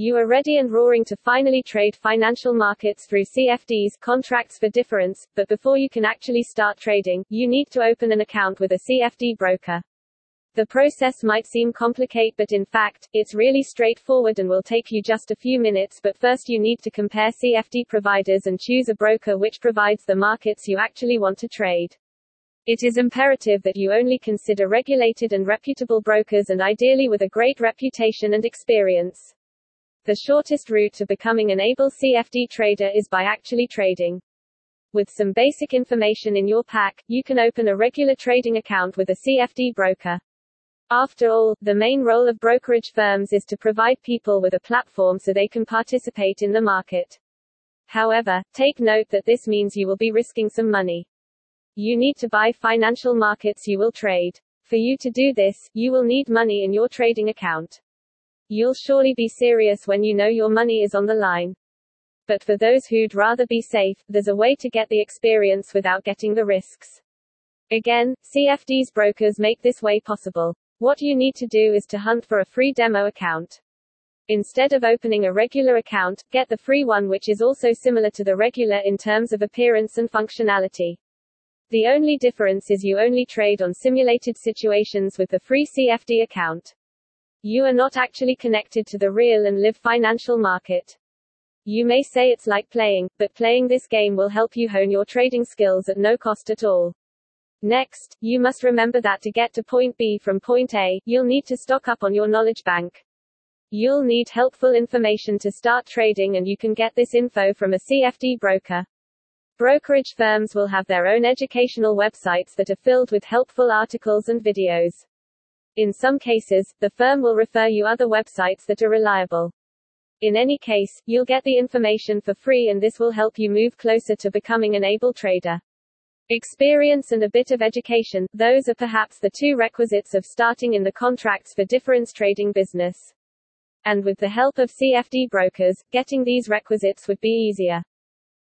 You are ready and roaring to finally trade financial markets through CFDs, contracts for difference, but before you can actually start trading, you need to open an account with a CFD broker. The process might seem complicated but in fact, it's really straightforward and will take you just a few minutes but first you need to compare CFD providers and choose a broker which provides the markets you actually want to trade. It is imperative that you only consider regulated and reputable brokers and ideally with a great reputation and experience. The shortest route to becoming an able CFD trader is by actually trading. With some basic information in your pack, you can open a regular trading account with a CFD broker. After all, the main role of brokerage firms is to provide people with a platform so they can participate in the market. However, take note that this means you will be risking some money. You need to buy financial markets you will trade. For you to do this, you will need money in your trading account. You'll surely be serious when you know your money is on the line. But for those who'd rather be safe, there's a way to get the experience without getting the risks. Again, CFD's brokers make this way possible. What you need to do is to hunt for a free demo account. Instead of opening a regular account, get the free one which is also similar to the regular in terms of appearance and functionality. The only difference is you only trade on simulated situations with the free CFD account. You are not actually connected to the real and live financial market. You may say it's like playing, but playing this game will help you hone your trading skills at no cost at all. Next, you must remember that to get to point B from point A, you'll need to stock up on your knowledge bank. You'll need helpful information to start trading and you can get this info from a CFD broker. Brokerage firms will have their own educational websites that are filled with helpful articles and videos. In some cases, the firm will refer you other websites that are reliable. In any case, you'll get the information for free and this will help you move closer to becoming an able trader. Experience and a bit of education, those are perhaps the two requisites of starting in the contracts for difference trading business. And with the help of CFD brokers, getting these requisites would be easier.